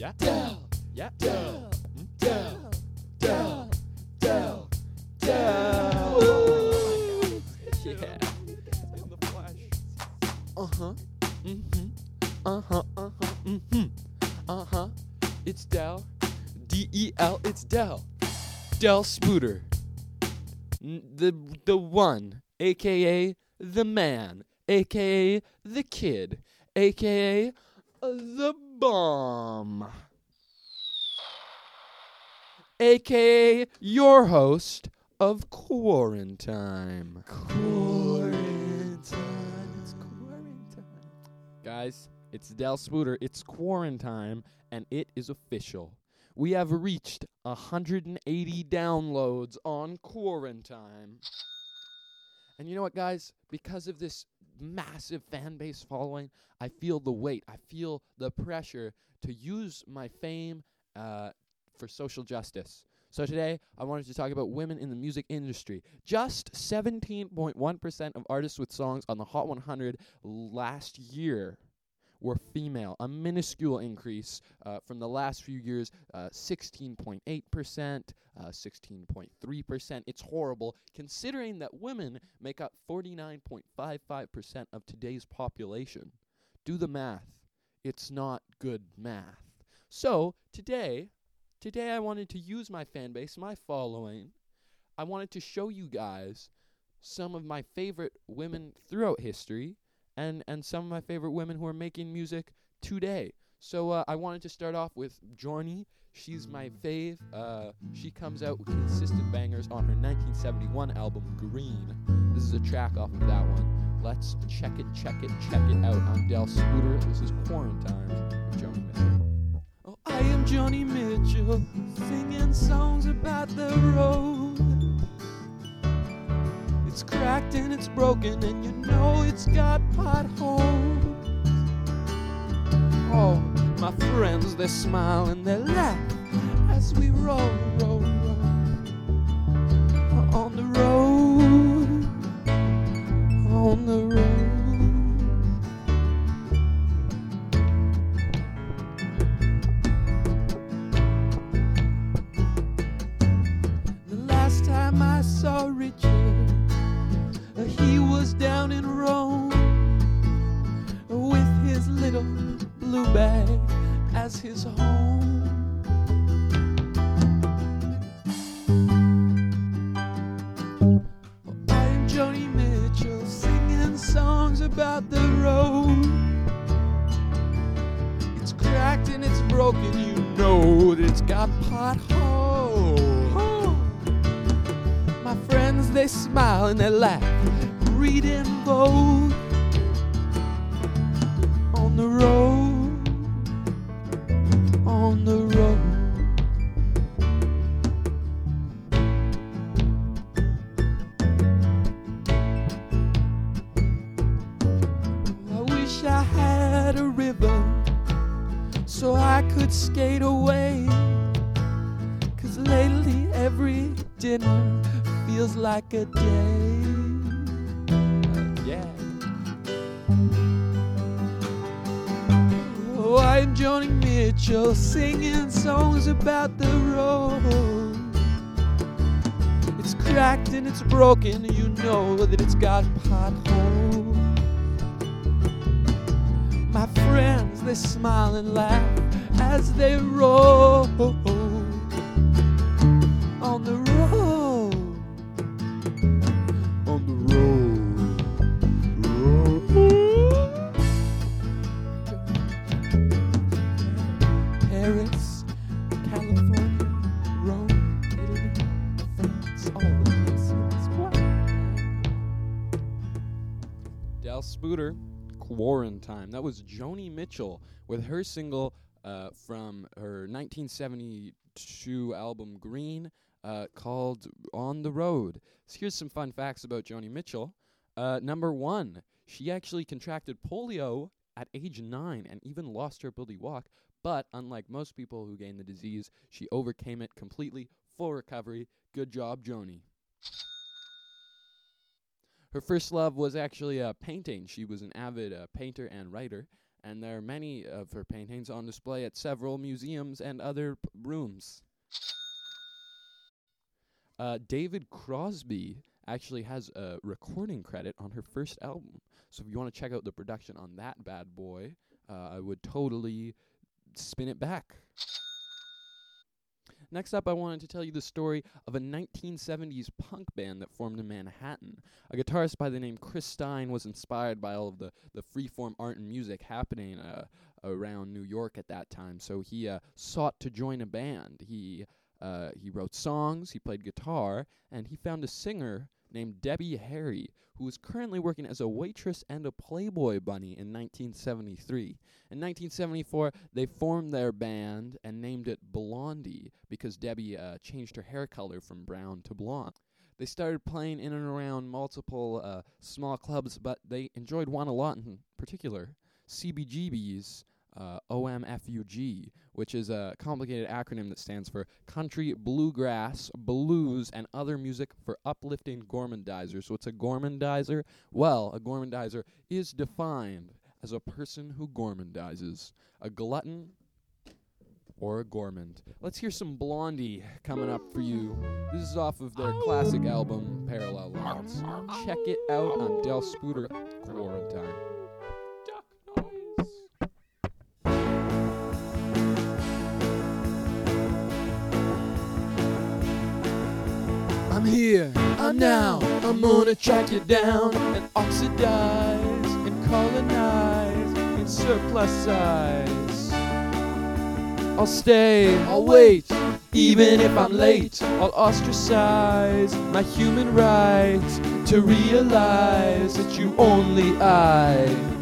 Yeah. Del, Yeah. Del, Mm. Del, Del, Del, Del. Yeah. In the flesh. Uh huh. Mm-hmm. Uh huh. Uh huh. Mm-hmm. Uh huh. It's Del. D-E-L. It's Del. Del Spooter. The the one, aka the man, aka the kid, aka the bomb, aka your host of Quarantine. Quarantine. It's quarantine. Guys, it's Del Spooter. It's quarantine, and it is official. We have reached 180 downloads on quarantine. And you know what, guys? Because of this massive fan base following, I feel the weight. I feel the pressure to use my fame uh, for social justice. So today, I wanted to talk about women in the music industry. Just 17.1% of artists with songs on the Hot 100 last year were female, a minuscule increase uh, from the last few years, uh, 16.8%, uh, 16.3%. It's horrible considering that women make up 49.55% of today's population. Do the math. It's not good math. So, today, today I wanted to use my fan base, my following. I wanted to show you guys some of my favorite women throughout history and and some of my favorite women who are making music today. So uh, I wanted to start off with Joni. She's my fave. Uh, she comes out with consistent bangers on her 1971 album Green. This is a track off of that one. Let's check it, check it, check it out on Del Spooter. This is Quarantine with Joni Mitchell. Oh, I am Joni Mitchell, singing songs about the road. Cracked and it's broken, and you know it's got potholes. Oh, my friends, they smile and they laugh as we roll, roll, his home. I'm Joni Mitchell singing songs about the road. It's cracked and it's broken, you know that it's got potholes. My friends, they smile and they laugh, reading Vogue on the road, I could skate away. Cause lately every dinner feels like a day. yeah. Oh, I'm Joni Mitchell singing songs about the road. It's cracked and it's broken, you know that it's got potholes. My friends, they smile and laugh as they roll on the road. On the road. road. Paris, California, Rome, Italy, France, all the places. Del Spooter, Quarantine. That was Joni Mitchell with her single uh, from her 1972 album Green uh, called On the Road. So here's some fun facts about Joni Mitchell. Uh, number one, she actually contracted polio at age nine and even lost her ability to walk. But unlike most people who gain the disease, she overcame it completely, full recovery. Good job, Joni. Her first love was actually uh, painting. She was an avid uh, painter and writer. and there are many of her paintings on display at several museums and other p- rooms. Uh, David Crosby actually has a recording credit on her first album. So if you want to check out the production on that bad boy, uh, I would totally spin it back. Next up, I wanted to tell you the story of a 1970s punk band that formed in Manhattan. A guitarist by the name Chris Stein was inspired by all of the, the freeform art and music happening uh, around New York at that time, so he uh, sought to join a band. He uh, he wrote songs, he played guitar, and he found a singer named Debbie Harry, who is currently working as a waitress and a Playboy bunny in 1973. In 1974, they formed their band and named it Blondie because Debbie uh, changed her hair color from brown to blonde. They started playing in and around multiple uh, small clubs, but they enjoyed one a lot in particular CBGB's uh, OMFUG, which is a complicated acronym that stands for Country, Bluegrass, Blues, and Other Music for Uplifting Gormandizer. So, what's a gormandizer? Well, a gormandizer is defined as a person who gormandizes, a glutton or a gourmand. Let's hear some Blondie coming up for you. This is off of their classic album, Parallel Lines. Check it out on Del Spooter Quarantine. I'm here, I'm now, I'm gonna track you down and oxidize and colonize in surplus size. I'll stay, I'll wait, even if I'm late. I'll ostracize my human right to realize that you only I.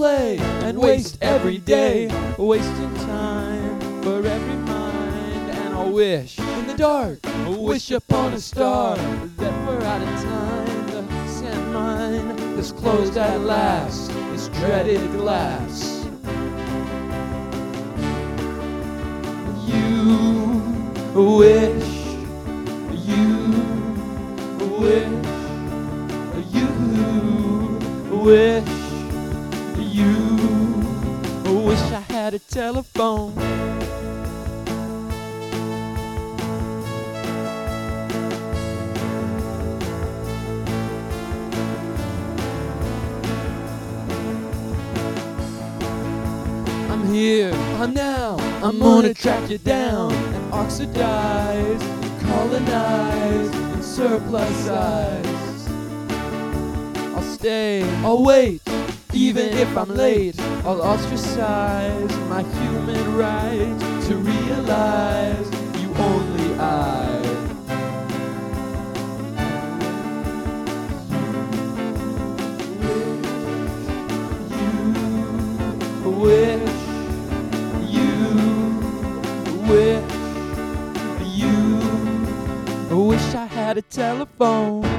play and waste every day, wasting time for every mind. And I'll wish in the dark, a wish upon a star that we're out of time. The sand mine is closed at last, this dreaded glass. You wish, you wish, you wish, wish I had a telephone. I'm here, I'm now, I'm gonna track you down and oxidize, colonize, and surplus size. I'll stay, I'll wait, even if I'm late. I'll ostracize my human right to realize you only I. Wish you wish, you wish, you wish I had a telephone.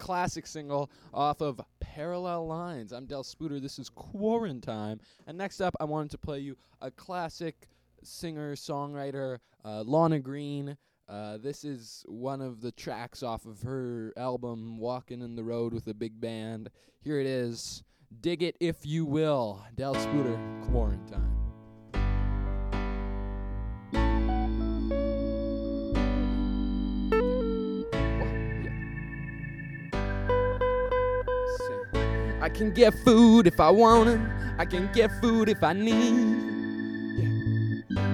Classic single off of Parallel Lines. I'm Del Spooter. This is Quarantine. And next up, I wanted to play you a classic singer songwriter, uh, Lana Green. Uh, this is one of the tracks off of her album, Walking in the Road with a Big Band. Here it is. Dig it if you will. Del Spooter, Quarantine. Can get food if I want it. I can get food if I need. Yeah.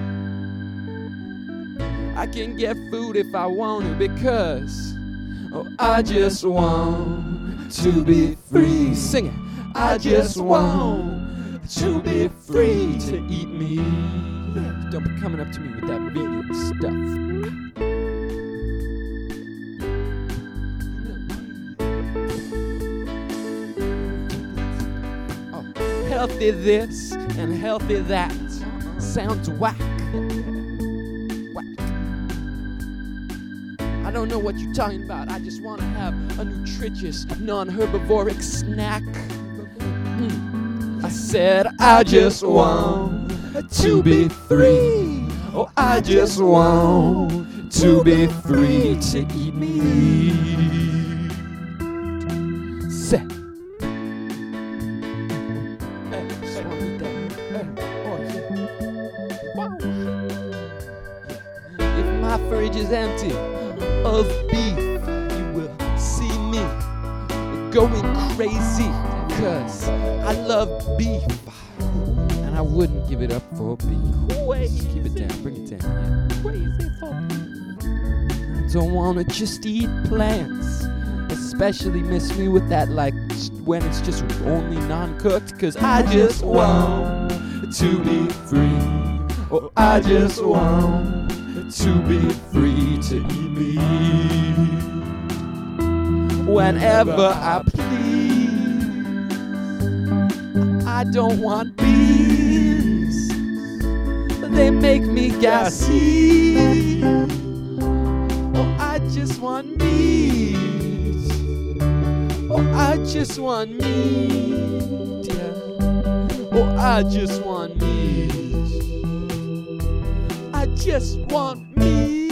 I can get food if I want it because oh, I just want to be free. Sing it. I just want to be free to eat me. Don't be coming up to me with that vegan stuff. Healthy this and healthy that sounds whack. Whack. I don't know what you're talking about. I just want to have a nutritious, non herbivoric snack. Mm. I said, I just want to be free. Oh, I just want to be free to eat meat. Say. Fridge is empty of beef, you will see me going crazy. Cause I love beef. And I wouldn't give it up for beef. Just keep it down, bring it down. Yeah. Crazy for don't wanna just eat plants. Especially miss me with that, like when it's just only non cooked. Cause I just want to be free. Oh, I just want to be free to eat meat whenever I please. I don't want bees, they make me gassy. Oh, I just want meat. Oh, I just want meat. Yeah. Oh, I just want meat. Just want meat.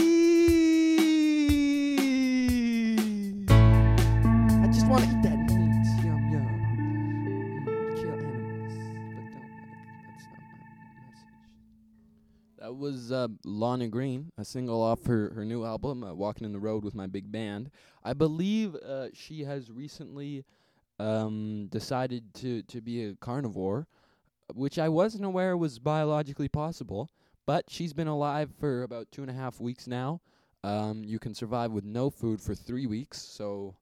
I just want to eat that meat. Yum yum. Mm, kill animals, but don't. That's not my message. That was uh, Lana Green, a single off her her new album, uh, "Walking in the Road with My Big Band." I believe uh, she has recently um, decided to to be a carnivore, which I wasn't aware was biologically possible. But she's been alive for about two and a half weeks now. Um, you can survive with no food for three weeks, so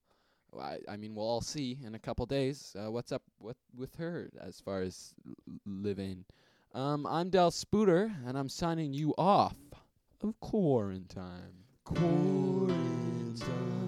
I, I mean we'll all see in a couple days uh, what's up with with her as far as l- living. Um, I'm Del Spooter, and I'm signing you off of quarantine. Quarantine.